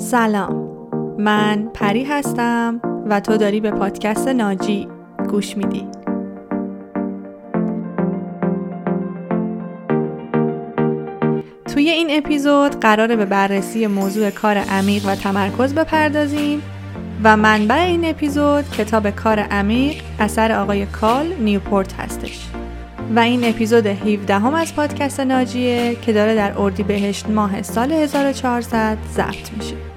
سلام. من پری هستم و تو داری به پادکست ناجی گوش میدی. توی این اپیزود قراره به بررسی موضوع کار عمیق و تمرکز بپردازیم و منبع این اپیزود کتاب کار عمیق اثر آقای کال نیوپورت هستش. و این اپیزود 17 هم از پادکست ناجیه که داره در اردیبهشت ماه سال 1400 ضبط میشه.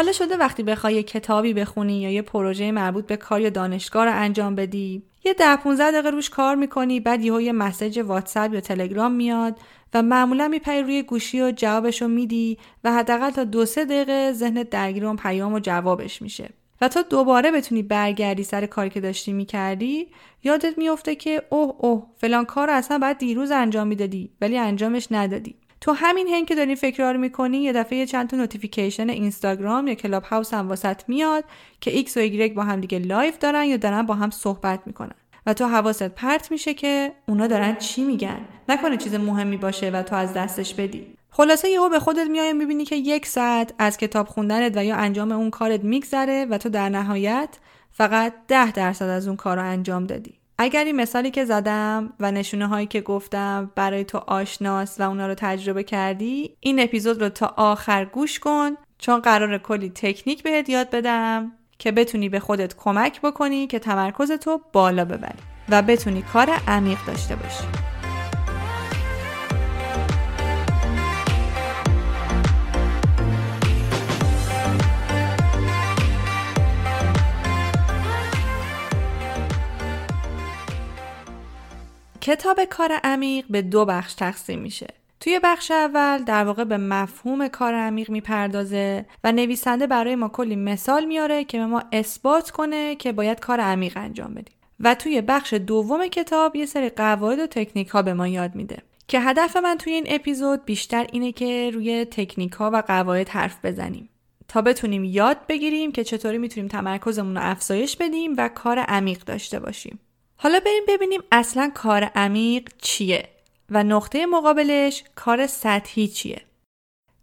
حالا شده وقتی بخوای یه کتابی بخونی یا یه پروژه مربوط به کار یا دانشگاه رو انجام بدی یه ده 15 دقیقه روش کار می‌کنی بعد یهو یه مسیج واتساپ یا تلگرام میاد و معمولا میپری روی گوشی و جوابشو میدی و حداقل تا دو سه دقیقه ذهنت درگیر اون پیام و جوابش میشه. و تا دوباره بتونی برگردی سر کاری که داشتی می‌کردی یادت میفته که اوه اوه فلان کار اصلا باید دیروز انجام می‌دادی ولی انجامش ندادی. تو همین هنگ که داری فکر می‌کنی یه دفعه چند تا notification اینستاگرام یا کلاب هاوس هم واست میاد که ایکس و ایگرگ با هم دیگه live دارن یا دارن با هم صحبت می‌کنن. و تو حواست پرت میشه که اونا دارن چی میگن. نکنه چیز مهمی باشه و تو از دستش بدی. خلاصه یهو به خودت میای می‌بینی که یک ساعت از کتاب خوندنت و یا انجام اون کارت میگذره و تو در نهایت فقط ده درصد از اون کار رو انجام دادی. اگر این مثالی که زدم و نشونه هایی که گفتم برای تو آشناست و اونا رو تجربه کردی این اپیزود رو تا آخر گوش کن چون قرار کلی تکنیک بهت یاد بدم که بتونی به خودت کمک بکنی که تمرکز تو بالا ببری و بتونی کار عمیق داشته باشی. کتاب کار عمیق به دو بخش تقسیم میشه. توی بخش اول در واقع به مفهوم کار عمیق می‌پردازه و نویسنده برای ما کلی مثال میاره که به ما اثبات کنه که باید کار عمیق انجام بدیم. و توی بخش دوم کتاب یه سری قواعد و تکنیک ها به ما یاد میده. که هدف من توی این اپیزود بیشتر اینه که روی تکنیک ها و قواعد حرف بزنیم. تا بتونیم یاد بگیریم که چطوری می‌تونیم تمرکزمون رو افزایش بدیم و کار عمیق داشته باشیم. حالا بریم ببینیم اصلا کار عمیق چیه و نقطه مقابلش کار سطحی چیه.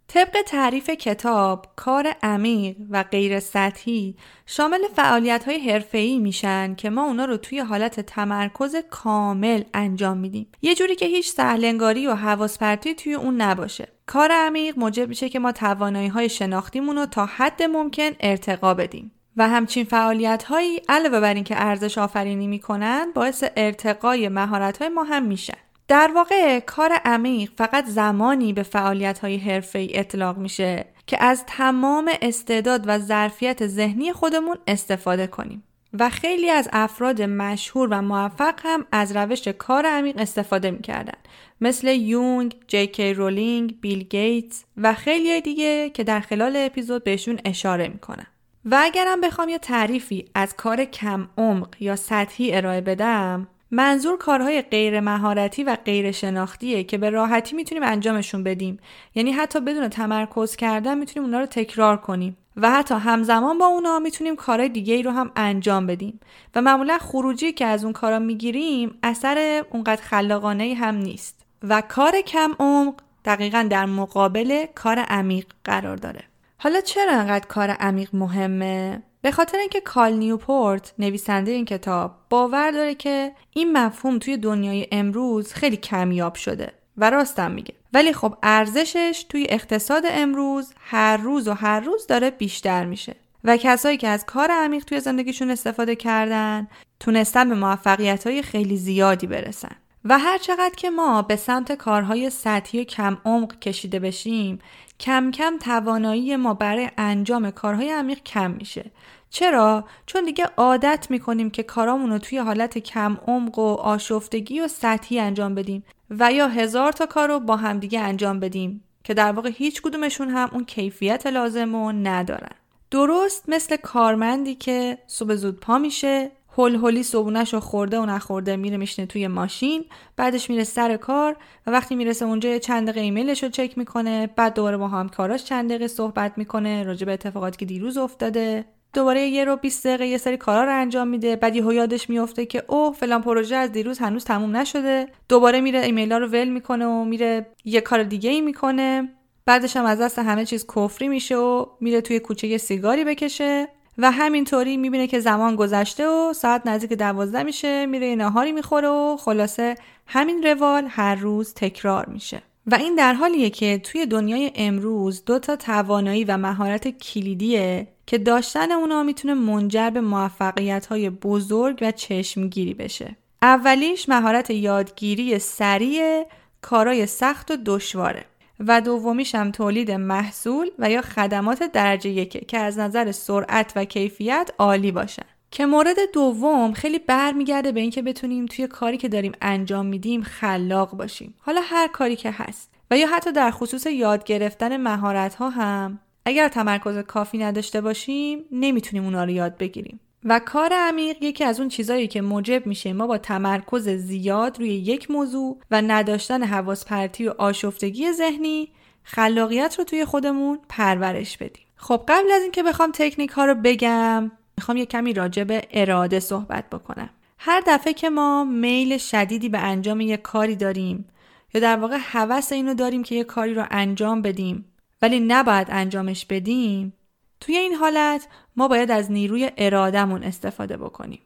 طبق تعریف کتاب، کار عمیق و غیر سطحی شامل فعالیت های حرفه‌ای میشن که ما اونا رو توی حالت تمرکز کامل انجام میدیم. یه جوری که هیچ سهلنگاری و حواس پرتی توی اون نباشه. کار عمیق موجب میشه که ما توانایی های شناختیمون رو تا حد ممکن ارتقا بدیم. و همچین فعالیت هایی علاوه بر اینکه ارزش آفرینی می‌کنن باعث ارتقای مهارت های ما هم میشن در واقع کار عمیق فقط زمانی به فعالیت های حرفه ای اطلاق میشه که از تمام استعداد و ظرفیت ذهنی خودمون استفاده کنیم و خیلی از افراد مشهور و موفق هم از روش کار عمیق استفاده می‌کردن. مثل یونگ، جی کی رولینگ، بیل گیتس و خیلی دیگه که در خلال اپیزود بهشون اشاره می‌کنن و اگرم بخوام یه تعریفی از کار کم عمق یا سطحی ارائه بدم منظور کارهای غیر مهارتی و غیر شناختیه که به راحتی می‌تونیم انجامشون بدیم. یعنی حتی بدون تمرکز کردن می‌تونیم اونا رو تکرار کنیم. و حتی همزمان با اونا می‌تونیم کارهای دیگه ای رو هم انجام بدیم. و معمولا خروجی که از اون کارا می‌گیریم اثر اونقدر خلاقانه هم نیست. و کار کم عمق دقیقا در مقابل کار عمیق قرار داره. حالا چرا انقدر کار عمیق مهمه؟ به خاطر اینکه کال نیوپورت نویسنده این کتاب باور داره که این مفهوم توی دنیای امروز خیلی کمیاب شده و راستم میگه ولی خب ارزشش توی اقتصاد امروز هر روز و هر روز داره بیشتر میشه و کسایی که از کار عمیق توی زندگیشون استفاده کردن تونستن به موفقیت های خیلی زیادی برسن و هر چقدر که ما به سمت کارهای سطحی و کم عمق کشیده بشیم کم کم توانایی ما برای انجام کارهای عمیق کم میشه چرا؟ چون دیگه عادت می‌کنیم که کارامون رو توی حالت کم عمق و آشفتگی و سطحی انجام بدیم و یا هزار تا کار رو با همدیگه انجام بدیم که در واقع هیچ کدومشون هم اون کیفیت لازم رو ندارن درست مثل کارمندی که صبح زود پا میشه هول هولی صبونش رو خورده و نخورده میره میشنه توی ماشین بعدش میره سر کار و وقتی می‌رسه اونجا چند دقیقه ایمیلش رو چک می‌کنه بعد دوباره با همکاراش چند دقیقه صحبت می‌کنه راجع به اتفاقاتی که دیروز افتاده. دوباره یه رو 20 دقیقه یه سری کارا رو انجام میده بعد یهو یادش میفته که اوه فلان پروژه از دیروز هنوز تموم نشده. دوباره میره ایمیلا رو ول می‌کنه و میره یه کار دیگه ای می‌کنه. بعدش هم از دست همه چیز کفری میشه و میره توی کوچه یه سیگاری بکشه. و همینطوری می‌بینه که زمان گذشته و ساعت نزدیک دوازده میشه میره یه نهاری می‌خوره و خلاصه همین روال هر روز تکرار میشه و این در حالیه که توی دنیای امروز دو تا توانایی و مهارت کلیدیه که داشتن اونا می‌تونه منجر به موفقیت های بزرگ و چشمگیری بشه. اولیش مهارت یادگیری سریع کارای سخت و دشواره و دومیش هم تولید محصول و یا خدمات درجه یکه که از نظر سرعت و کیفیت عالی باشن. که مورد دوم خیلی برمیگرده به اینکه بتونیم توی کاری که داریم انجام میدیم خلاق باشیم. حالا هر کاری که هست و یا حتی در خصوص یاد گرفتن مهارت ها هم اگر تمرکز کافی نداشته باشیم نمی‌تونیم اونا رو یاد بگیریم و کار عمیق یکی از اون چیزایی که موجب میشه ما با تمرکز زیاد روی یک موضوع و نداشتن حواس پرتی و آشفتگی ذهنی خلاقیت رو توی خودمون پرورش بدیم. خب قبل از اینکه بخوام تکنیک ها رو بگم می‌خوام یه کمی راجع به اراده صحبت بکنم. هر دفعه که ما میل شدیدی به انجام یک کاری داریم یا در واقع هوس اینو داریم که یه کاری رو انجام بدیم ولی نباید انجامش بدیم توی این حالت ما باید از نیروی ارادهمون استفاده بکنیم.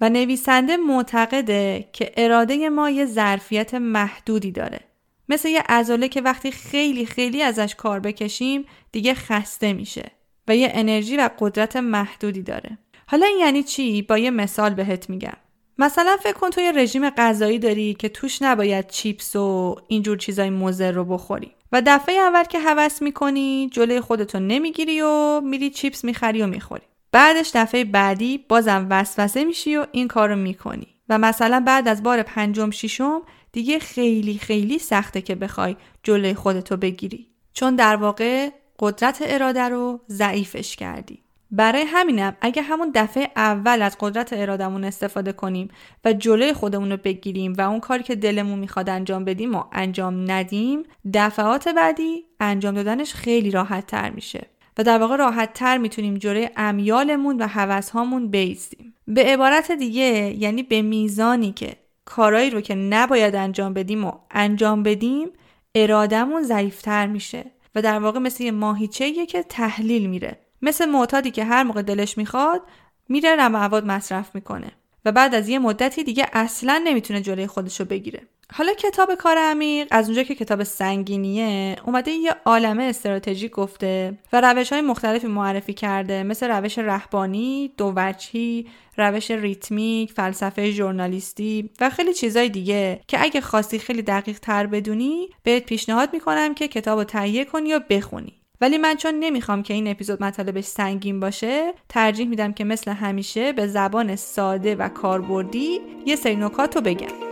و نویسنده معتقده که اراده ما یه ظرفیت محدودی داره. مثل یه عضله که وقتی خیلی خیلی ازش کار بکشیم دیگه خسته میشه و یه انرژی و قدرت محدودی داره. حالا این یعنی چی؟ با یه مثال بهت میگم. مثلا فکر کن تو یه رژیم غذایی داری که توش نباید چیپس و اینجور چیزای مضر رو بخوری. و دفعه اول که هوس می‌کنی جلوی خودتو نمی‌گیری و میری چیپس می‌خری و می‌خوری. بعدش دفعه بعدی بازم وسوسه میشی و این کارو می‌کنی. و مثلا بعد از بار پنجم ششم دیگه خیلی خیلی سخته که بخوای جلوی خودتو بگیری. چون در واقع قدرت اراده رو ضعیفش کردی. برای همینم اگه همون دفعه اول از قدرت ارادمون استفاده کنیم و جلوی خودمون رو بگیریم و اون کاری که دلمون می‌خواد انجام بدیم و انجام ندیم دفعات بعدی انجام دادنش خیلی راحت تر میشه و در واقع راحت تر می‌تونیم جلوی امیالمون و حوثهامون بیستیم. به عبارت دیگه یعنی به میزانی که کارایی رو که نباید انجام بدیم و انجام بدیم ارادمون ضعیفتر میشه و در واقع مثل یه ماهیچه که تحلیل میره. مثل معتادی که هر موقع دلش می‌خواد میره رم مواد مصرف می‌کنه و بعد از یه مدتی دیگه اصلا نمی‌تونه جلوی خودشو بگیره. حالا کتاب کار عمیق از اونجا که کتاب سنگینیه اومده یه عالمه استراتژی گفته و روش های مختلفی معرفی کرده مثل روش رهبانی، دووجهی، روش ریتمیک، فلسفه ژورنالیستی و خیلی چیزای دیگه که اگه خواستی خیلی دقیق تر بدونی بهت پیشنهاد می‌کنم که کتاب رو تهیه کنی و بخونی. ولی من چون نمی‌خوام که این اپیزود مطالبش سنگین باشه ترجیح میدم که مثل همیشه به زبان ساده و کاربردی یه سری نکات رو بگم.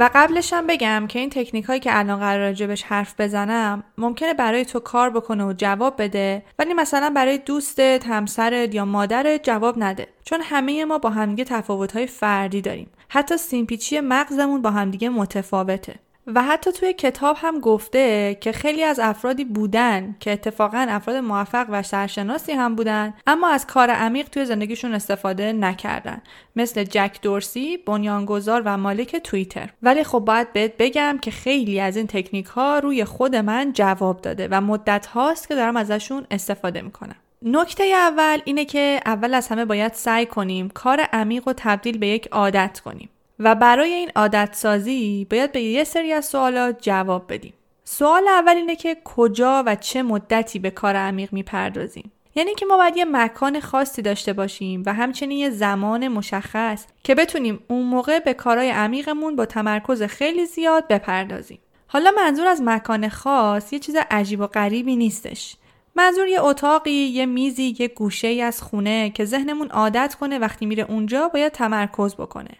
و قبلش هم بگم که این تکنیک هایی که الان قرار راجبش حرف بزنم ممکنه برای تو کار بکنه و جواب بده ولی مثلا برای دوستت، همسرت یا مادرت جواب نده. چون همه ما با همدیگه تفاوت های فردی داریم. حتی سیمپیچی مغزمون با همدیگه متفاوته. و حتی توی کتاب هم گفته که خیلی از افرادی بودن که اتفاقا افراد موفق و سرشناسی هم بودن اما از کار عمیق توی زندگیشون استفاده نکردن. مثل جک دورسی بنیانگذار و مالک توییتر. ولی خب باید بهت بگم که خیلی از این تکنیک ها روی خود من جواب داده و مدت هاست که دارم ازشون استفاده می‌کنم. نکته اول اینه که اول از همه باید سعی کنیم کار عمیق و تبدیل به یک عادت کنیم. و برای این عادت سازی باید به یه سری از سوالات جواب بدیم. سوال اول اینه که کجا و چه مدتی به کار عمیق می‌پردازیم. یعنی که ما باید یه مکان خاصی داشته باشیم و همچنین یه زمان مشخص که بتونیم اون موقع به کارهای عمیقمون با تمرکز خیلی زیاد بپردازیم. حالا منظور از مکان خاص یه چیز عجیب و غریبی نیستش. منظور یه اتاقی، یه میزی، یه گوشه ای از خونه که ذهنمون عادت کنه وقتی میره اونجا باید تمرکز بکنه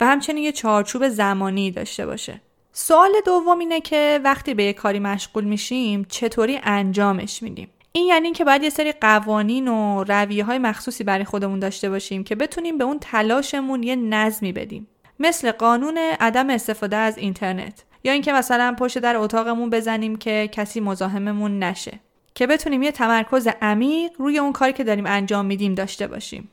و همچنین یه چارچوب زمانی داشته باشه. سوال دوم اینه که وقتی به یه کاری مشغول میشیم چطوری انجامش میدیم؟ این یعنی که باید یه سری قوانین و رویه های مخصوصی برای خودمون داشته باشیم که بتونیم به اون تلاشمون یه نظمی بدیم. مثل قانون عدم استفاده از اینترنت یا اینکه مثلا پشت در اتاقمون بزنیم که کسی مزاحممون نشه که بتونیم یه تمرکز عمیق روی اون کاری که داریم انجام میدیم داشته باشیم.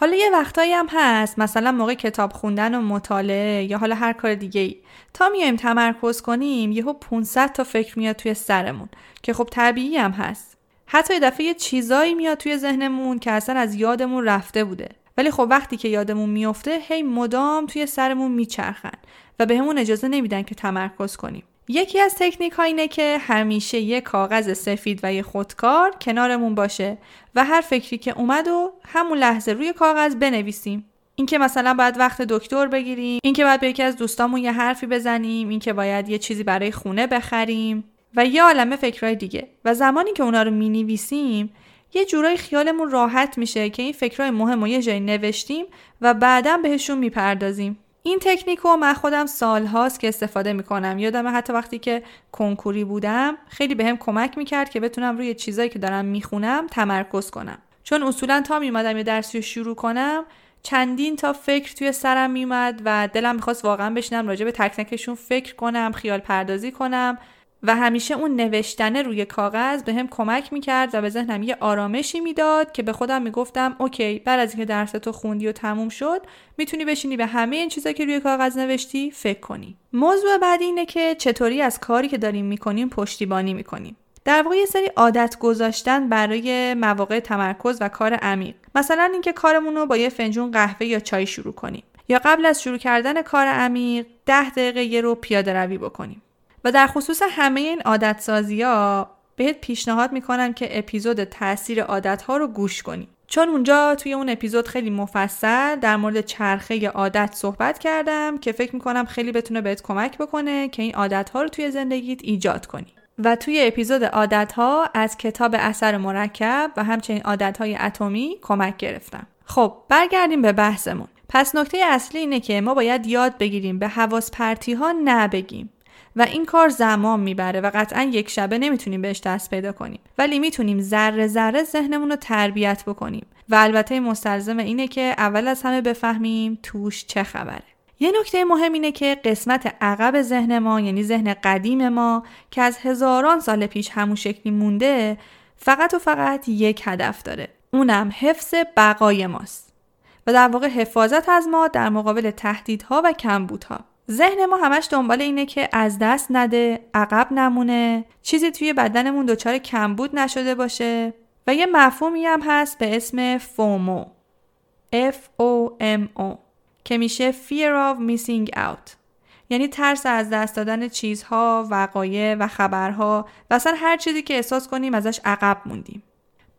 حالا یه وقتایی هم هست مثلا موقع کتاب خوندن و مطالعه یا حالا هر کار دیگه ای. تا میایم تمرکز کنیم یهو 500 تا فکر میاد توی سرمون که خب طبیعی هم هست. حتی یه دفعه یه چیزایی میاد توی ذهنمون که اصلا از یادمون رفته بوده. ولی خب وقتی که یادمون میفته هی مدام توی سرمون میچرخن و بهمون به اجازه نمیدن که تمرکز کنیم. یکی از تکنیک ها اینه که همیشه یه کاغذ سفید و یه خودکار کنارمون باشه و هر فکری که اومد و همون لحظه روی کاغذ بنویسیم. اینکه مثلا باید وقت دکتر بگیریم اینکه باید به یکی از دوستامون یه حرفی بزنیم اینکه باید یه چیزی برای خونه بخریم و یه عالمه فکرهای دیگه. و زمانی که اونا رو می‌نویسیم یه جورایی خیالمون راحت میشه که این فکرهای مهم و یه جایی نوشتیم و بعدا بهشون می‌پردازیم. این تکنیک رو من خودم سالهاست که استفاده می‌کنم. یادم حتی وقتی که کنکوری بودم خیلی بهم به کمک می‌کرد که بتونم روی چیزایی که دارم می‌خونم تمرکز کنم. چون اصولا تا میومدم یه درسی رو شروع کنم چندین تا فکر توی سرم میومد و دلم می‌خواست واقعا بشینم راجع به تک فکر کنم خیال پردازی کنم. و همیشه اون نوشتن روی کاغذ به هم کمک می‌کرد و به ذهنم یه آرامشی می‌داد که به خودم می‌گفتم اوکی بعد از اینکه درس تو خوندی و تموم شد می‌تونی بشینی به همه این چیزا که روی کاغذ نوشتی فکر کنی. موضوع بعدی اینه که چطوری از کاری که داریم می‌کنیم پشتیبانی می‌کنیم. در واقع یه سری عادت گذاشتن برای مواقع تمرکز و کار عمیق. مثلا اینکه کارمون رو با یه فنجون قهوه یا چای شروع کنیم. یا قبل از شروع کردن کار عمیق ده دقیقه یه رو پیاده روی بکنیم. و در خصوص همه این عادت سازی ها بهت پیشنهاد می‌کنم که اپیزود تاثیر عادت ها رو گوش کنی. چون اونجا توی اون اپیزود خیلی مفصل در مورد چرخه عادت صحبت کردم که فکر می‌کنم خیلی بتونه بهت کمک بکنه که این عادت ها رو توی زندگیت ایجاد کنی. و توی اپیزود عادت ها از کتاب اثر مرکب و همچنین عادت های اتمی کمک گرفتم. خب برگردیم به بحثمون. پس نکته اصلی اینه که ما باید یاد بگیریم به حواس پرتی ها نبگیم. و این کار زمان می‌بره و قطعا یک شبه نمی‌تونیم بهش دست پیدا کنیم. ولی می‌تونیم ذره ذره ذهنمون رو تربیت بکنیم و البته مستلزم اینه که اول از همه بفهمیم توش چه خبره. یه نکته مهم اینه که قسمت عقب ذهن ما یعنی ذهن قدیم ما که از هزاران سال پیش همون شکلی مونده فقط و فقط یک هدف داره. اونم حفظ بقای ماست. و در واقع حفاظت از ما در مقابل تهدیدها و کمبودها. ذهن ما همش دنبال اینه که از دست نده عقب نمونه چیزی توی بدنمون دچار کمبود نشده باشه و یه مفهومی هم هست به اسم فومو F O M O که میشه Fear of Missing Out یعنی ترس از دست دادن چیزها، وقایع و خبرها و اصلا هر چیزی که احساس کنیم ازش عقب موندیم.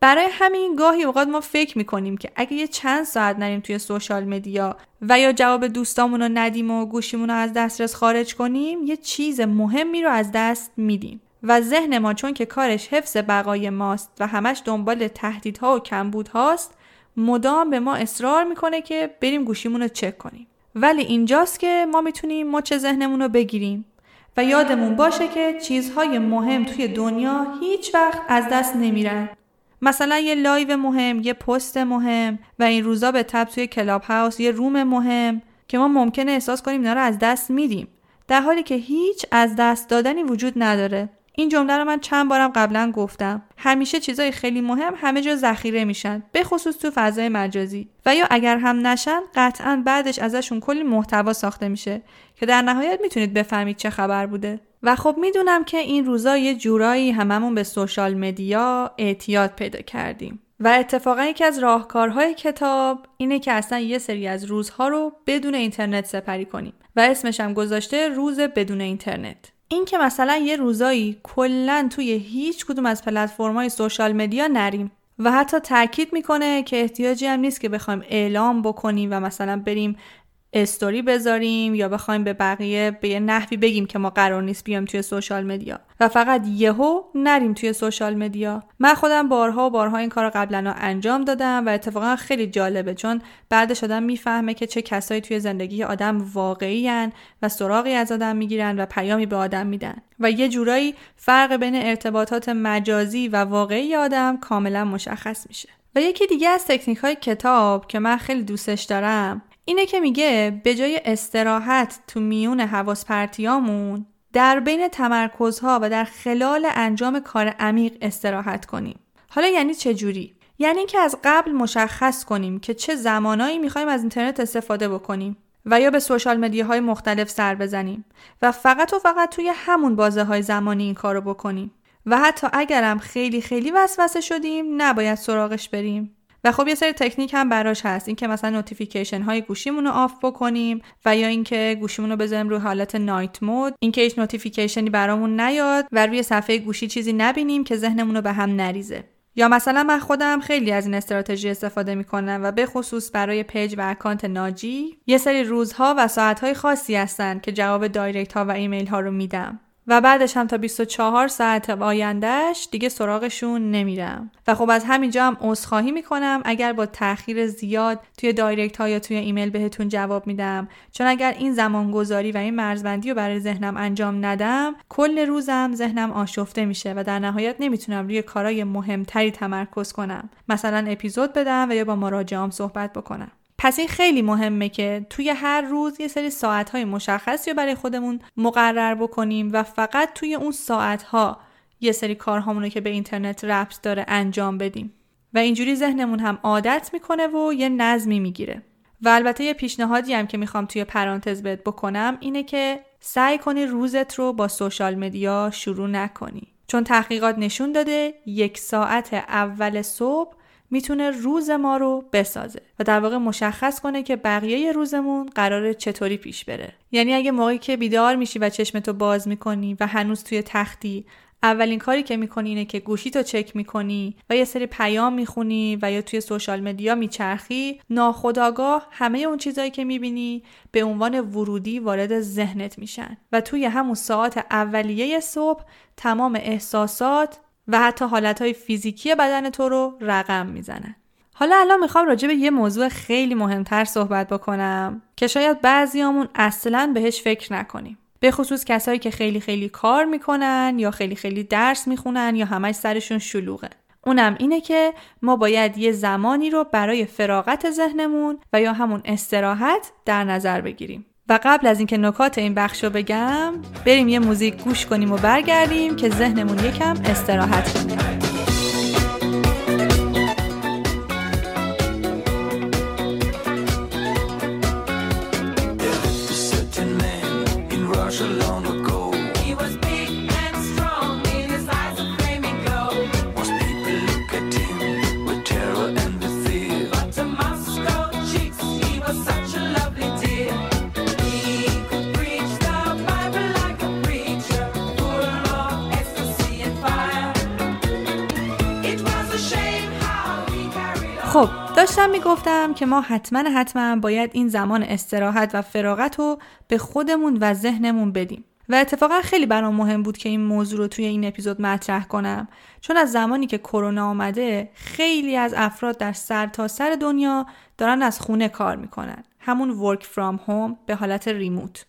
برای همین گاهی اوقات ما فکر می‌کنیم که اگه یه چند ساعت نریم توی سوشال مدیا و یا جواب دوستامون رو ندیم و گوشیمون رو از دسترس خارج کنیم یه چیز مهمی رو از دست میدیم. و ذهن ما چون که کارش حفظ بقای ماست و همش دنبال تهدیدها و کمبودهاست مدام به ما اصرار می‌کنه که بریم گوشیمون رو چک کنیم. ولی اینجاست که ما می‌تونیم مچ ذهنمون رو بگیریم و یادمون باشه که چیزهای مهم توی دنیا هیچ وقت از دست نمیرن. مثلا یه live مهم یه پست مهم و این روزا به تبع توی کلاب هاوس یه room مهم که ما ممکنه احساس کنیم اینا رو از دست میدیم. در حالی که هیچ از دست دادنی وجود نداره. این جمله رو من چند بارم قبلا گفتم. همیشه چیزای خیلی مهم همه جا ذخیره میشن به خصوص تو فضای مجازی. و یا اگر هم نشن قطعا بعدش ازشون کلی محتوا ساخته میشه که در نهایت می‌تونید بفهمید چه خبر بوده. و خب می‌دونم که این روزا یه جورایی هممون به سوشال مدیا اعتیاد پیدا کردیم. و اتفاقا یکی از راهکارهای کتاب اینه که اصلا یه سری از روزها رو بدون اینترنت سپری کنیم. و اسمش هم گذاشته روز بدون اینترنت. این که مثلا یه روزایی کلا توی هیچ کدوم از پلتفرم‌های سوشال مدیا نریم. و حتی تاکید می‌کنه که احتیاجی هم نیست که بخوایم اعلام بکنیم و مثلا بریم استوری بذاریم یا بخوایم به بقیه به یه نحوی بگیم که ما قرار نیست بیام توی سوشال مدیا. و فقط یهو نریم توی سوشال مدیا. من خودم بارها و بارها این کار قبلا انجام دادم و اتفاقا خیلی جالبه چون بعدش آدم می‌فهمه که چه کسایی توی زندگی آدم واقعی و سراغی از آدم می‌گیرن و پیامی به آدم میدن. و یه جورایی فرق بین ارتباطات مجازی و واقعی آدم کاملا مشخص میشه. و یکی دیگه از تکنیک های کتاب که من خیلی دوستش دارم اینه که میگه به جای استراحت تو میون حواس پرتیامون در بین تمرکزها و در خلال انجام کار عمیق استراحت کنیم. حالا یعنی چه جوری؟ یعنی اینکه از قبل مشخص کنیم که چه زمانایی می‌خوایم از اینترنت استفاده بکنیم و یا به سوشال مدیاهای مختلف سر بزنیم و فقط و فقط توی همون بازه های زمانی این کارو بکنیم و حتی اگرم خیلی خیلی وسوسه شدیم نباید سراغش بریم و خب یه سری تکنیک هم براش هست. اینکه مثلا notification های گوشیمون رو off بکنیم و یا اینکه گوشیمون رو بذاریم رو حالت night mode اینکه هیچ notification ی برامون نیاد و روی صفحه گوشی چیزی نبینیم که ذهنمون رو به هم نریزه. یا مثلا من خودم خیلی از این استراتژی استفاده می‌کنم و به خصوص برای page و account ناجی یه سری روزها و ساعتهای خاصی هستن که جواب direct ها و ایمیل ها رو میدم. و بعدش هم تا 24 ساعت آیندهش دیگه سراغشون نمیرم. و خب از همینجا هم عذرخواهی می‌کنم. اگر با تاخیر زیاد توی دایرکت ها یا توی ایمیل بهتون جواب میدم. چون اگر این زمان گذاری و این مرزبندی رو برای ذهنم انجام ندم کل روزم ذهنم آشفته میشه و در نهایت نمی‌تونم روی کارهای مهمتری تمرکز کنم. مثلا اپیزود بدم و یا با مراجعام صحبت بکنم. پس این خیلی مهمه که توی هر روز یه سری ساعتهای مشخصی رو برای خودمون مقرر بکنیم و فقط توی اون ساعتها یه سری کارهامون رو که به اینترنت ربط داره انجام بدیم. و اینجوری ذهنمون هم عادت می‌کنه و یه نظمی می‌گیره. و البته یه پیشنهادی هم که می‌خوام توی پرانتز بهت بکنم اینه که سعی کنی روزت رو با سوشال مدیا شروع نکنی. چون تحقیقات نشون داده یک ساعت اول صبح می‌تونه روز ما رو بسازه و در واقع مشخص کنه که بقیه روزمون قرار چطوری پیش بره. یعنی اگه موقعی که بیدار میشی و چشمتو باز می‌کنی و هنوز توی تختی اولین کاری که می‌کنی اینه که گوشی تو چک می‌کنی و یه سری پیام می‌خونی و یا توی سوشال مدیا میچرخی ناخداگاه همه اون چیزهایی که می‌بینی به عنوان ورودی وارد ذهنت میشن. و توی همون ساعت اولیه صبح تمام احساسات و حتی حالتهای فیزیکی بدن تو رو رقم می‌زنن حالا الان می‌خوام راجع به یه موضوع خیلی مهمتر صحبت بکنم که شاید بعضیامون اصلا بهش فکر نکنیم. به خصوص کسایی که خیلی خیلی کار می‌کنن یا خیلی خیلی درس می‌خونن یا همش سرشون شلوغه. اونم اینه که ما باید یه زمانی رو برای فراغت ذهنمون و یا همون استراحت در نظر بگیریم. و قبل از اینکه نکات این بخش رو بگم بریم یه موزیک گوش کنیم و برگردیم که ذهنمون یکم استراحت کنیم خب داشتم می‌گفتم که ما حتما حتما باید این زمان استراحت و فراغت رو به خودمون و ذهنمون بدیم. و اتفاقا خیلی برام مهم بود که این موضوع رو توی این اپیزود مطرح کنم. چون از زمانی که کرونا آمده خیلی از افراد در سرتاسر سر دنیا دارن از خونه کار می‌کنن. همون work from home به حالت ریموت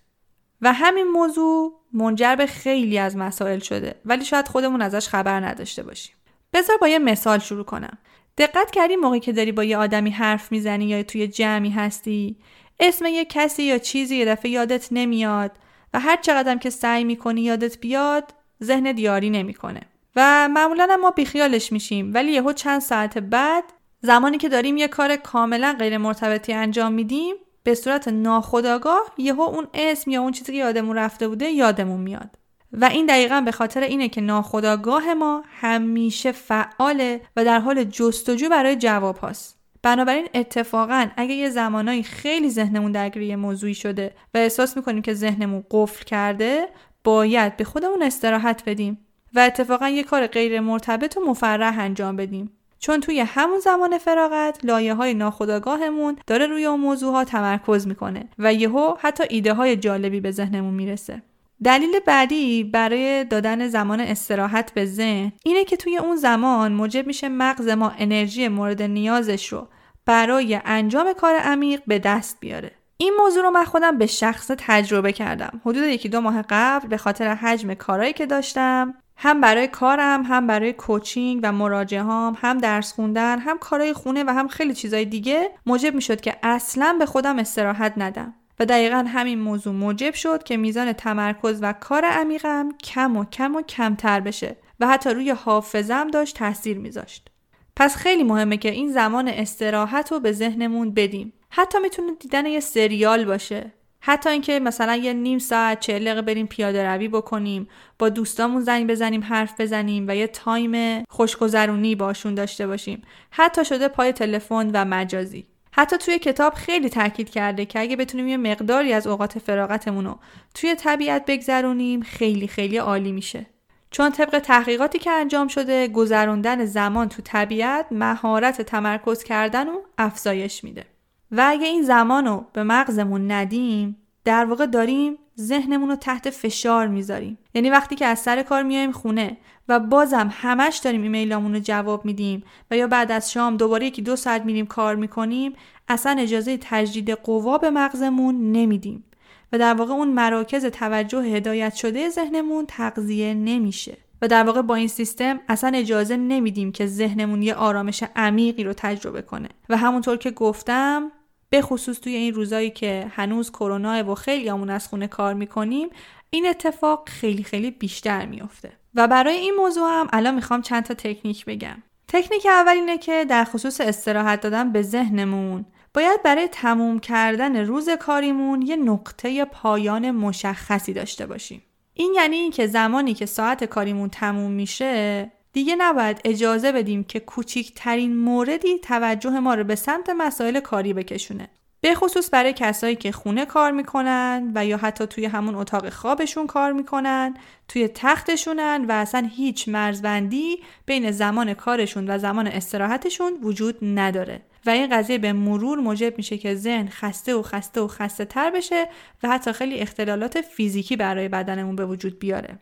و همین موضوع منجر به خیلی از مسائل شده. ولی شاید خودمون ازش خبر نداشته باشیم. بذار با یه مثال شروع کنم. دقت کردی موقعی که داری با یه آدمی حرف می‌زنی یا توی جمعی هستی؟ اسم یه کسی یا چیزی یه دفعه یادت نمیاد و هر چقدر که سعی می‌کنی یادت بیاد ذهن دیاری نمی‌کنه. و معمولا ما بیخیالش میشیم ولی یهو چند ساعت بعد زمانی که داریم یه کار کاملا غیر مرتبطی انجام میدیم به صورت ناخودآگاه یهو اون اسم یا اون چیزی که یادمون رفته بوده یادمون میاد. و این دقیقا به خاطر اینه که ناخداگاه ما همیشه فعاله و در حال جستجو برای جواب هاست. بنابراین اتفاقا اگه یه زمانایی خیلی ذهنمون درگیر موضوعی شده و احساس می‌کنیم که ذهنمون قفل کرده باید به خودمون استراحت بدیم و اتفاقا یه کار غیر مرتبط و مفرح انجام بدیم چون توی همون زمان فراغت لایه های ناخودآگاهمون داره روی اون موضوع تمرکز می‌کنه و یهو حتی ایده های جالبی به ذهنمون می‌رسه دلیل بعدی برای دادن زمان استراحت به ذهن اینه که توی اون زمان موجب میشه مغز ما انرژی مورد نیازش رو برای انجام کار عمیق به دست بیاره. این موضوع رو من خودم به شخص تجربه کردم. حدود یکی دو ماه قبل به خاطر حجم کارهایی که داشتم هم برای کارم هم برای کوچینگ و مراجعه هم هم درس خوندن هم کارهای خونه و هم خیلی چیزای دیگه موجب می‌شد که اصلا به خودم استراحت ندم. و دقیقا همین موضوع موجب شد که میزان تمرکز و کار عمیقم کم و کم و کمتر بشه و حتی روی حافظم داشت تاثیر میذاشت. پس خیلی مهمه که این زمان استراحت رو به ذهنمون بدیم. حتی می‌تونه دیدن یه سریال باشه. حتی اینکه مثلا یه نیم ساعت چه دقیقه بریم پیاده روی بکنیم با دوستامون زنگ بزنیم حرف بزنیم و یه تایم خوشگذرونی باشون داشته باشیم. حتی شده پای تلفن و مجازی. حتی توی کتاب خیلی تاکید کرده که اگه بتونیم یه مقداری از اوقات فراغتمون رو توی طبیعت بگذرونیم خیلی خیلی عالی میشه. چون طبق تحقیقاتی که انجام شده گذروندن زمان تو طبیعت مهارت تمرکز کردن و افزایش میده. و اگه این زمان رو به مغزمون ندیم در واقع داریم ذهنمون رو تحت فشار می‌ذاریم. یعنی وقتی که از سر کار میایم خونه و بازم همش داریم ایمیلامون رو جواب میدیم و یا بعد از شام دوباره یکی دو ساعت میریم کار می‌کنیم اصلا اجازه تجدید قوا به مغزمون نمیدیم و در واقع اون مراکز توجه هدایت شده ذهنمون تغذیه نمیشه. و در واقع با این سیستم اصلا اجازه نمیدیم که ذهنمون یه آرامش عمیقی رو تجربه کنه. و همونطور که گفتم به خصوص توی این روزایی که هنوز کرونا و خیلی همون از خونه کار می‌کنیم این اتفاق خیلی خیلی بیشتر میافته. و برای این موضوع هم الان می‌خوام چند تا تکنیک بگم. تکنیک اول اینه که در خصوص استراحت دادن به ذهنمون باید برای تموم کردن روز کاریمون یه نقطه پایان مشخصی داشته باشیم. این یعنی اینکه زمانی که ساعت کاریمون تموم میشه دیگه نباید اجازه بدیم که کوچیکترین موردی توجه ما رو به سمت مسائل کاری بکشونه. به خصوص برای کسایی که خونه کار می‌کنن و یا حتی توی همون اتاق خوابشون کار می‌کنن توی تختشونن و اصلا هیچ مرزبندی بین زمان کارشون و زمان استراحتشون وجود نداره و این قضیه به مرور موجب میشه که ذهن خسته و خسته و خسته تر بشه و حتی خیلی اختلالات فیزیکی برای بدنمون به وجود بیاره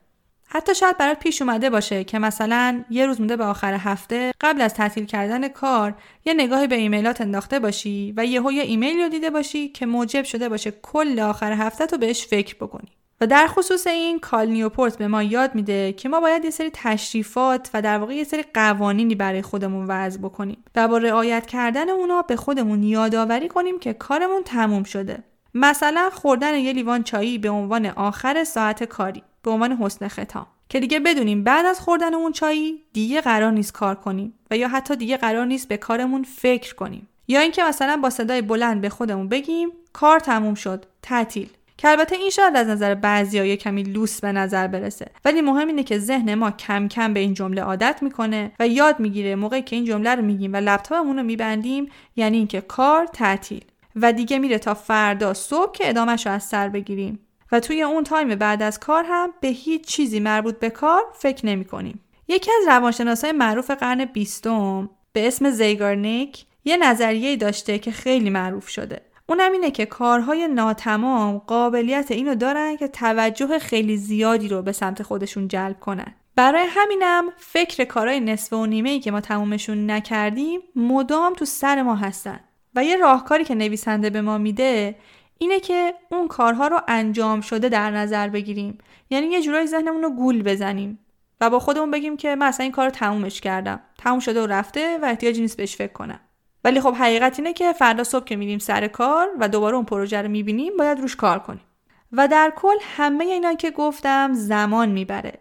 حتی شاید برات پیش اومده باشه که مثلا یه روز مونده به آخر هفته قبل از تعطیل کردن کار یه نگاهی به ایمیلات انداخته باشی و یهو یه ایمیل رو دیده باشی که موجب شده باشه کل آخر هفته تو بهش فکر بکنی. و در خصوص این کال نیوپورت به ما یاد میده که ما باید یه سری تشریفات و در واقع یه سری قوانینی برای خودمون وضع بکنیم. و با رعایت کردن اونا به خودمون یادآوری کنیم که کارمون تموم شده. مثلا خوردن یه لیوان چایی به عنوان آخر ساعت کاری. به عنوان حسن ختام. که دیگه بدونیم بعد از خوردن اون چایی دیگه قرار نیست کار کنیم و یا حتی دیگه قرار نیست به کارمون فکر کنیم. یا اینکه مثلا با صدای بلند به خودمون بگیم کار تموم شد تعطیل. که البته این شاید از نظر بعضیا یه کمی لوس به نظر برسه. ولی مهم اینه که ذهن ما کم کم به این جمله عادت می‌کنه و یاد می‌گیره موقعی که این جمله رو میگیم و لپتاپمون رو میبندیم یعنی اینکه کار تعطیل. و دیگه میره تا فردا صبح که ادامهش رو از سر بگیریم. و توی اون time بعد از کار هم به هیچ چیزی مربوط به کار فکر نمی کنیم. یکی از روانشناسای معروف قرن بیستم به اسم زیگارنیک یه نظریه داشته که خیلی معروف شده. اونم اینه که کارهای ناتمام قابلیت اینو دارن که توجه خیلی زیادی رو به سمت خودشون جلب کنن. برای همینم فکر کارهای نصف و نیمه ای که ما تمومشون نکردیم مدام تو سر ما هستن و یه راهکاری که نویسنده به ما میده اینه که اون کارها رو انجام شده در نظر بگیریم. یعنی یه جورایی ذهنمون رو گول بزنیم و با خودمون بگیم که من اصلا این کار رو تمومش کردم. تموم شده و رفته و احتیاجی نیست بهش فکر کنم. ولی خب حقیقت اینه که فردا صبح که میریم سر کار و دوباره اون پروژه رو می‌بینیم باید روش کار کنیم. و در کل همه اینا که گفتم زمان می‌بره.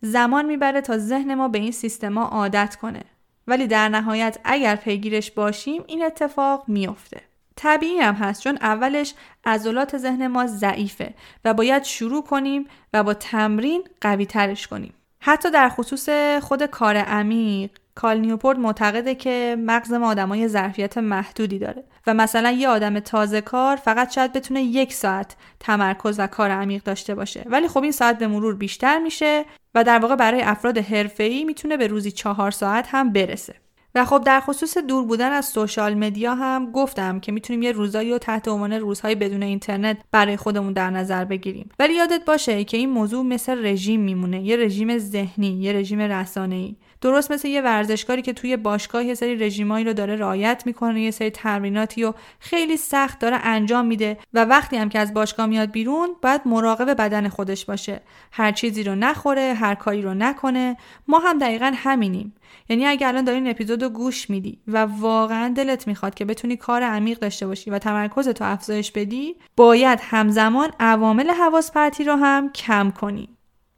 زمان می‌بره تا ذهن ما به این سیستما عادت کنه. ولی در نهایت اگر پیگیرش باشیم این اتفاق میافته. طبیعی هم هست چون اولش عضلات ذهن ما ضعیفه و باید شروع کنیم و با تمرین قوی ترش کنیم. حتی در خصوص خود کار عمیق کال نیوپورت معتقده که مغز ما آدمای ظرفیت محدودی داره و مثلا یه آدم تازه کار فقط شاید بتونه یک ساعت تمرکز و کار عمیق داشته باشه. ولی خب این ساعت به مرور بیشتر میشه و در واقع برای افراد حرفه‌ای می‌تونه به روزی چهار ساعت هم برسه. و خب در خصوص دور بودن از سوشال مدیا هم گفتم که می‌تونیم یه روزایی و تحت عنوان روزهای بدون اینترنت برای خودمون در نظر بگیریم. ولی یادت باشه که این موضوع مثل رژیم میمونه یه رژیم ذهنی یه رژیم رسانه‌ای. درست مثل یه ورزشکاری که توی باشگاه یه سری رژیمایی رو داره رعایت می‌کنه یه سری تمریناتی و خیلی سخت داره انجام میده و وقتی هم که از باشگاه میاد بیرون باید مراقب بدن خودش باشه. هر چیزی رو نخوره هر کاری رو نکنه. ما هم دقیقا همینیم. یعنی اگر الان داری این اپیزود رو گوش میدی و واقعا دلت می‌خواد که بتونی کار عمیق داشته باشی و تمرکز تو افزایش بدی باید همزمان عوامل حواس پرتی رو هم کم کنی.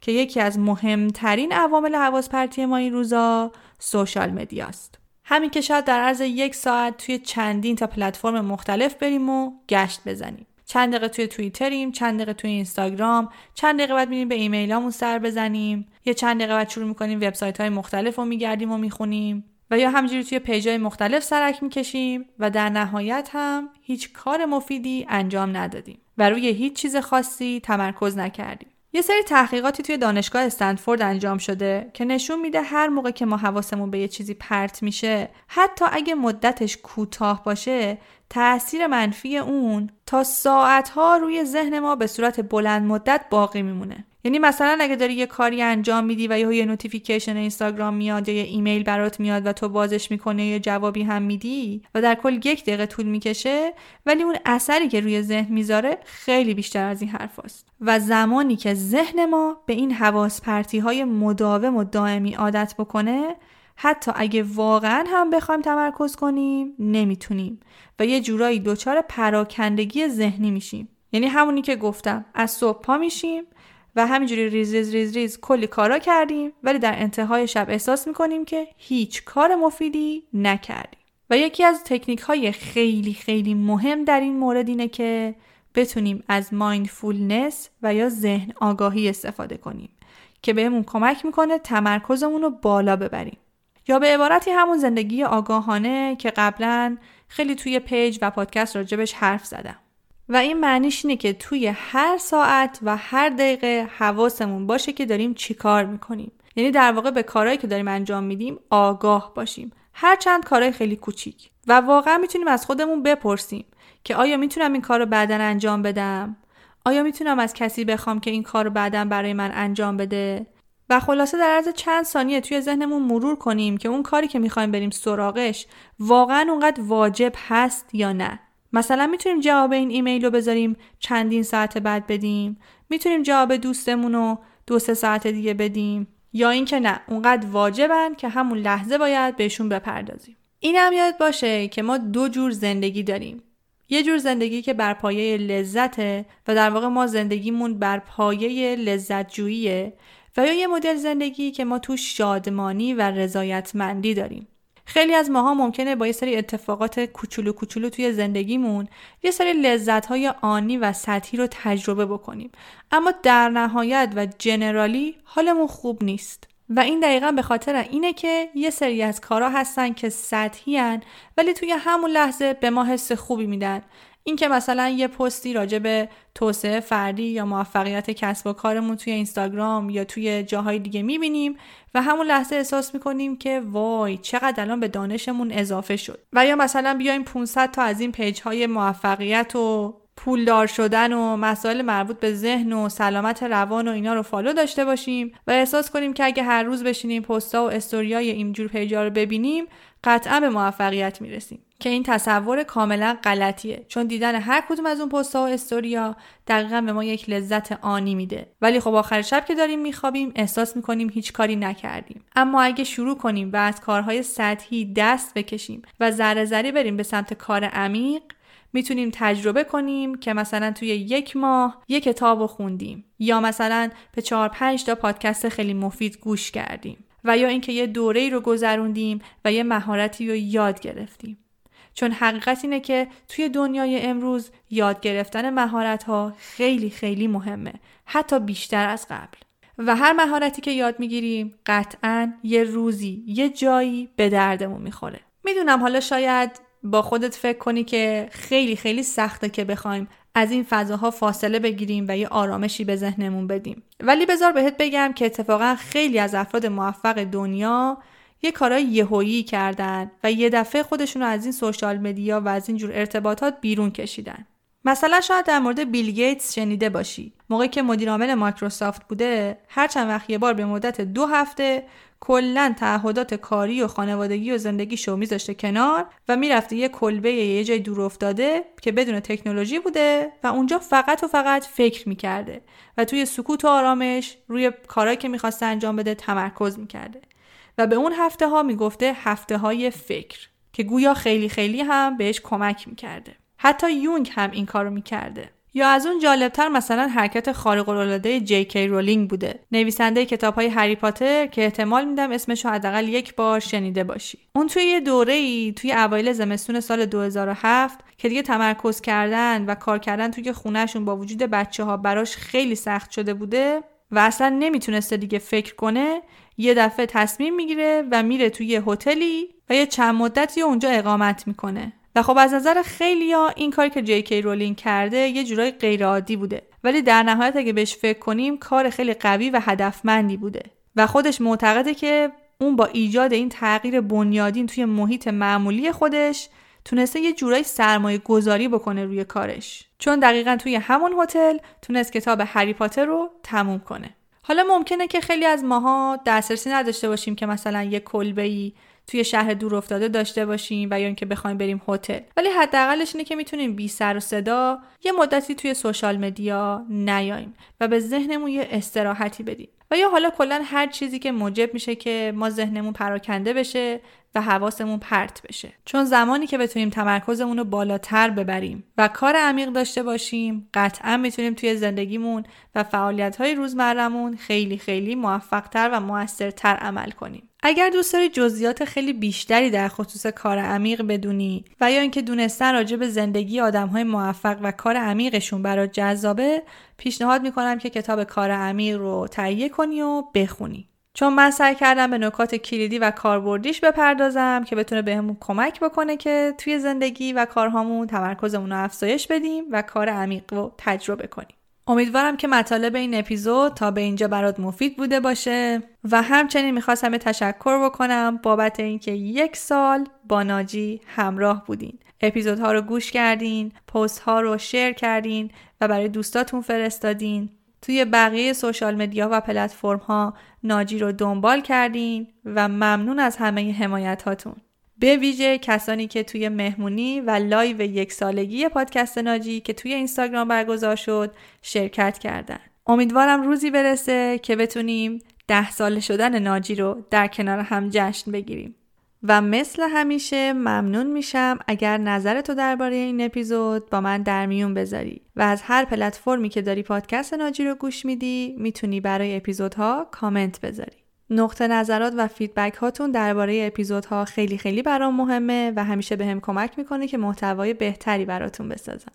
که یکی از مهمترین عوامل حواس پرتی ما این روزا social media ست. همین که شاید در عرض یک ساعت توی چندین تا پلتفرم مختلف بریم و گشت بزنیم. چند دقیقه توی توییتریم چند دقیقه توی اینستاگرام چند دقیقه بعد میریم به ایمیلامون سر بزنیم یه چند دقیقه بعد شروع می‌کنیم وبسایت های مختلف رو میگردیم و می‌خونیم و یا همینجوری توی page های مختلف سرک می‌کشیم و در نهایت هم هیچ کار مفیدی انجام ندادیم و روی هیچ چیز خاصی تمرکز نکردیم. یه سری تحقیقاتی توی دانشگاه استنفورد انجام شده که نشون میده هر موقع که ما حواسمون به یه چیزی پرت میشه حتی اگه مدتش کوتاه باشه تاثیر منفی اون تا ساعتها روی ذهن ما به صورت بلند مدت باقی میمونه. یعنی مثلا اگه داری یه کاری انجام میدی و یه notification اینستاگرام میاد یا یه ایمیل برات میاد و تو بازش می‌کنی یا جوابی هم میدی و در کل یک دقیقه طول می‌کشه ولی اون اثری که روی ذهن می‌ذاره خیلی بیشتر از این حرفاست. و زمانی که ذهن ما به این حواس پرتی های مداوم و دائمی عادت بکنه حتی اگه واقعا هم بخوایم تمرکز کنیم نمی‌تونیم و یه جورایی دچار پراکندگی ذهنی میشیم یعنی همونی که گفتم از صبح پا میشیم و همینجوری ریز ریز ریز ریز کلی کارا کردیم ولی در انتهای شب احساس می‌کنیم که هیچ کار مفیدی نکردیم. و یکی از تکنیک های خیلی خیلی مهم در این مورد اینه که بتونیم از mindfulness و یا ذهن آگاهی استفاده کنیم که بهمون کمک می‌کنه تمرکزمون رو بالا ببریم. یا به عبارتی همون زندگی آگاهانه که قبلا خیلی توی پیج و پادکست راجبش حرف زدم. و این معنیش اینه که توی هر ساعت و هر دقیقه حواسمون باشه که داریم چیکار می‌کنیم. یعنی در واقع به کارهایی که داریم انجام میدیم آگاه باشیم. هر چند کارهای خیلی کوچیک. و واقعا می‌تونیم از خودمون بپرسیم که آیا می‌تونم این کار رو بعدا انجام بدم؟ آیا می‌تونم از کسی بخوام که این کار رو بعدا برای من انجام بده؟ و خلاصه در عرض چند ثانیه توی ذهنمون مرور کنیم که اون کاری که می‌خوایم بریم سراغش واقعا اونقدر واجب هست یا نه. مثلا می‌تونیم جواب این ایمیل رو بذاریم چندین ساعت بعد بدیم می‌تونیم جواب دوستمون رو دو سه ساعت دیگه بدیم یا اینکه نه اونقدر واجبن که همون لحظه باید بهشون بپردازیم. این هم یاد باشه که ما دو جور زندگی داریم. یه جور زندگی که بر پایه لذته و در واقع ما زندگیمون بر پایه لذت جوییه و یا یه مدل زندگی که ما تو شادمانی و رضایتمندی داریم. خیلی از ماها ممکنه با یه سری اتفاقات کوچولو کوچولو توی زندگیمون یه سری لذت های آنی و سطحی رو تجربه بکنیم. اما در نهایت و جنرالی حالمون خوب نیست. و این دقیقا به خاطر اینه که یه سری از کارا هستن که سطحی هن ولی توی همون لحظه به ما حس خوبی میدن. اینکه مثلا یه پستی راجع به توسعه فردی یا موفقیت کسب و کارمون توی اینستاگرام یا توی جاهای دیگه می‌بینیم و همون لحظه احساس می‌کنیم که وای چقدر الان به دانشمون اضافه شد. و یا مثلا بیایم 500 تا از این page های موفقیت و پولدار شدن و مسائل مربوط به ذهن و سلامت روان و اینا رو follow داشته باشیم و احساس کنیم که اگه هر روز بشینیم پستا و استوریای اینجور page ا رو ببینیم قطعا به موفقیت می‌رسیم. که این تصور کاملا غلطیه. چون دیدن هر کدوم از اون پست و استوریا دقیقا به ما یک لذت آنی میده. ولی خب آخر شب که داریم میخوابیم احساس می‌کنیم هیچ کاری نکردیم. اما اگه شروع کنیم و از کارهای سطحی دست بکشیم و ذره ذره بریم به سمت کار عمیق می‌تونیم تجربه کنیم که مثلا توی یک ماه یک کتاب رو خوندیم. یا مثلا به چهار پنج تا پادکست خیلی مفید گوش کردیم. و یا اینکه یه دوره رو گذروندیم و یه مهارتی رو یاد گرفتیم. چون حقیقت اینه که توی دنیای امروز یاد گرفتن مهارت ها خیلی خیلی مهمه حتی بیشتر از قبل. و هر مهارتی که یاد می‌گیریم قطعا یه روزی یه جایی به دردمون می‌خوره. می‌دونم حالا شاید با خودت فکر کنی که خیلی خیلی سخته که بخوایم از این فضاها فاصله بگیریم و یه آرامشی به ذهنمون بدیم. ولی بذار بهت بگم که اتفاقا خیلی از افراد موفق دنیا یه کارای یهویی کردن و یه دفعه خودشون رو از این سوشال مدیا و از این جور ارتباطات بیرون کشیدن. مثلا شاید در مورد بیل گیتس شنیده باشی. موقعی که مدیر عامل مایکروسافت بوده هر چند وقت یه بار به مدت دو هفته کلا تعهدات کاری و خانوادگی و زندگی شو میذاشته کنار و می‌رفته یه کلبه یه جای دور افتاده که بدون تکنولوژی بوده و اونجا فقط و فقط فکر می‌کرده و توی سکوت و آرامش روی کارهایی که می‌خواسته انجام بده تمرکز می‌کرده. و به اون هفته ها می‌گفته هفته های فکر که گویا خیلی خیلی هم بهش کمک می‌کرده. حتی یونگ هم این کارو می‌کرده. یا از اون جالبتر مثلا حرکت خارق العاده جی کی رولینگ بوده. نویسنده کتاب های هری پاتر که احتمال میدم اسمشو حداقل یک بار شنیده باشی. اون توی یه دوره ای توی اوایل زمستون سال 2007 که دیگه تمرکز کردن و کار کردن توی خونهشون با وجود بچه ها براش خیلی سخت شده بوده و اصلا نمی‌تونسته دیگه فکر کنه یه دفعه تصمیم می‌گیره و میره توی هتلی و یه چند مدتی اونجا اقامت می‌کنه. و خب از نظر ها این کاری که جی کی رولینگ کرده یه جورای غیرعادی بوده. ولی در نهایت اگه بهش فکر کنیم کار خیلی قوی و هدفمندی بوده. و خودش معتقده که اون با ایجاد این تغییر بنیادین توی محیط معمولی خودش تونسته یه جورایی سرمایه گذاری بکنه روی کارش. چون دقیقا توی همون هتل تونست کتاب هری پاتر رو تموم کنه. حالا ممکنه که خیلی از ماها دسترسی نداشته باشیم که مثلا یه کلبه ای توی شهر دور افتاده داشته باشیم و یا اینکه بخوایم بریم هتل. ولی حداقلش اینه که می‌تونیم بی سر و صدا یه مدتی توی سوشال مدیا نیایم و به ذهنمون یه استراحتی بدیم. و یا حالا کلا هر چیزی که موجب میشه که ما ذهنمون پراکنده بشه و حواسمون پرت بشه. چون زمانی که بتونیم تمرکزمون رو بالاتر ببریم و کار عمیق داشته باشیم قطعا می‌تونیم توی زندگیمون و فعالیت های روزمرمون خیلی خیلی موفقتر و موثرتر عمل کنیم. اگر دوست داری جزئیات خیلی بیشتری در خصوص کار عمیق بدونی و یا اینکه دونستن راجع به زندگی آدم های موفق و کار عمیقشون برات جذابه پیشنهاد می‌کنم که کتاب کار عمیق رو تهیه کنی و بخونی. چون من سعی کردم به نکات کلیدی و کاربردیش بپردازم که بتونه بهمون کمک بکنه که توی زندگی و کارهامون تمرکزمون رو افزایش بدیم و کار عمیق رو تجربه کنیم. امیدوارم که مطالب این اپیزود تا به اینجا برات مفید بوده باشه و همچنین می‌خواستم تشکر بکنم بابت اینکه یک سال با ناجی همراه بودین اپیزودها رو گوش کردین پست ها رو share کردین و برای دوستاتون فرستادین توی بقیه social media و پلتفرم ها ناجی رو دنبال کردین و ممنون از همه حمایت هاتون. به ویژه کسانی که توی مهمونی و live یک سالگی پادکست ناجی که توی اینستاگرام برگزار شد شرکت کردن. امیدوارم روزی برسه که بتونیم ده ساله شدن ناجی رو در کنار هم جشن بگیریم. و مثل همیشه ممنون میشم اگر نظر تو درباره این اپیزود با من در میون بذاری و از هر پلتفرمی که داری پادکست ناجی رو گوش میدی می‌تونی برای اپیزودها کامنت بذاری نقطه نظرات و فیدبک هاتون درباره اپیزودها خیلی خیلی برام مهمه و همیشه بهم به کمک می‌کنه که محتوای بهتری براتون بسازم.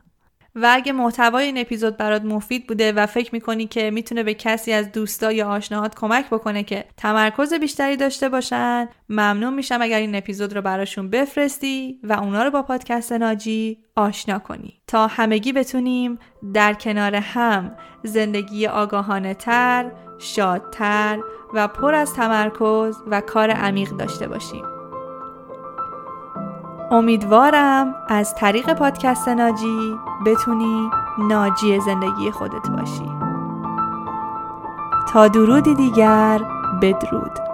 و اگه محتوای این اپیزود برات مفید بوده و فکر می‌کنی که می‌تونه به کسی از دوستا یا آشناهات کمک بکنه که تمرکز بیشتری داشته باشن ممنون میشم اگر این اپیزود رو براشون بفرستی و اونا رو با پادکست ناجی آشنا کنی. تا همگی بتونیم در کنار هم زندگی آگاهانه تر، شادتر و پر از تمرکز و کار عمیق داشته باشیم. امیدوارم از طریق پادکست ناجی بتونی ناجی زندگی خودت باشی. تا درودی دیگر بدرود.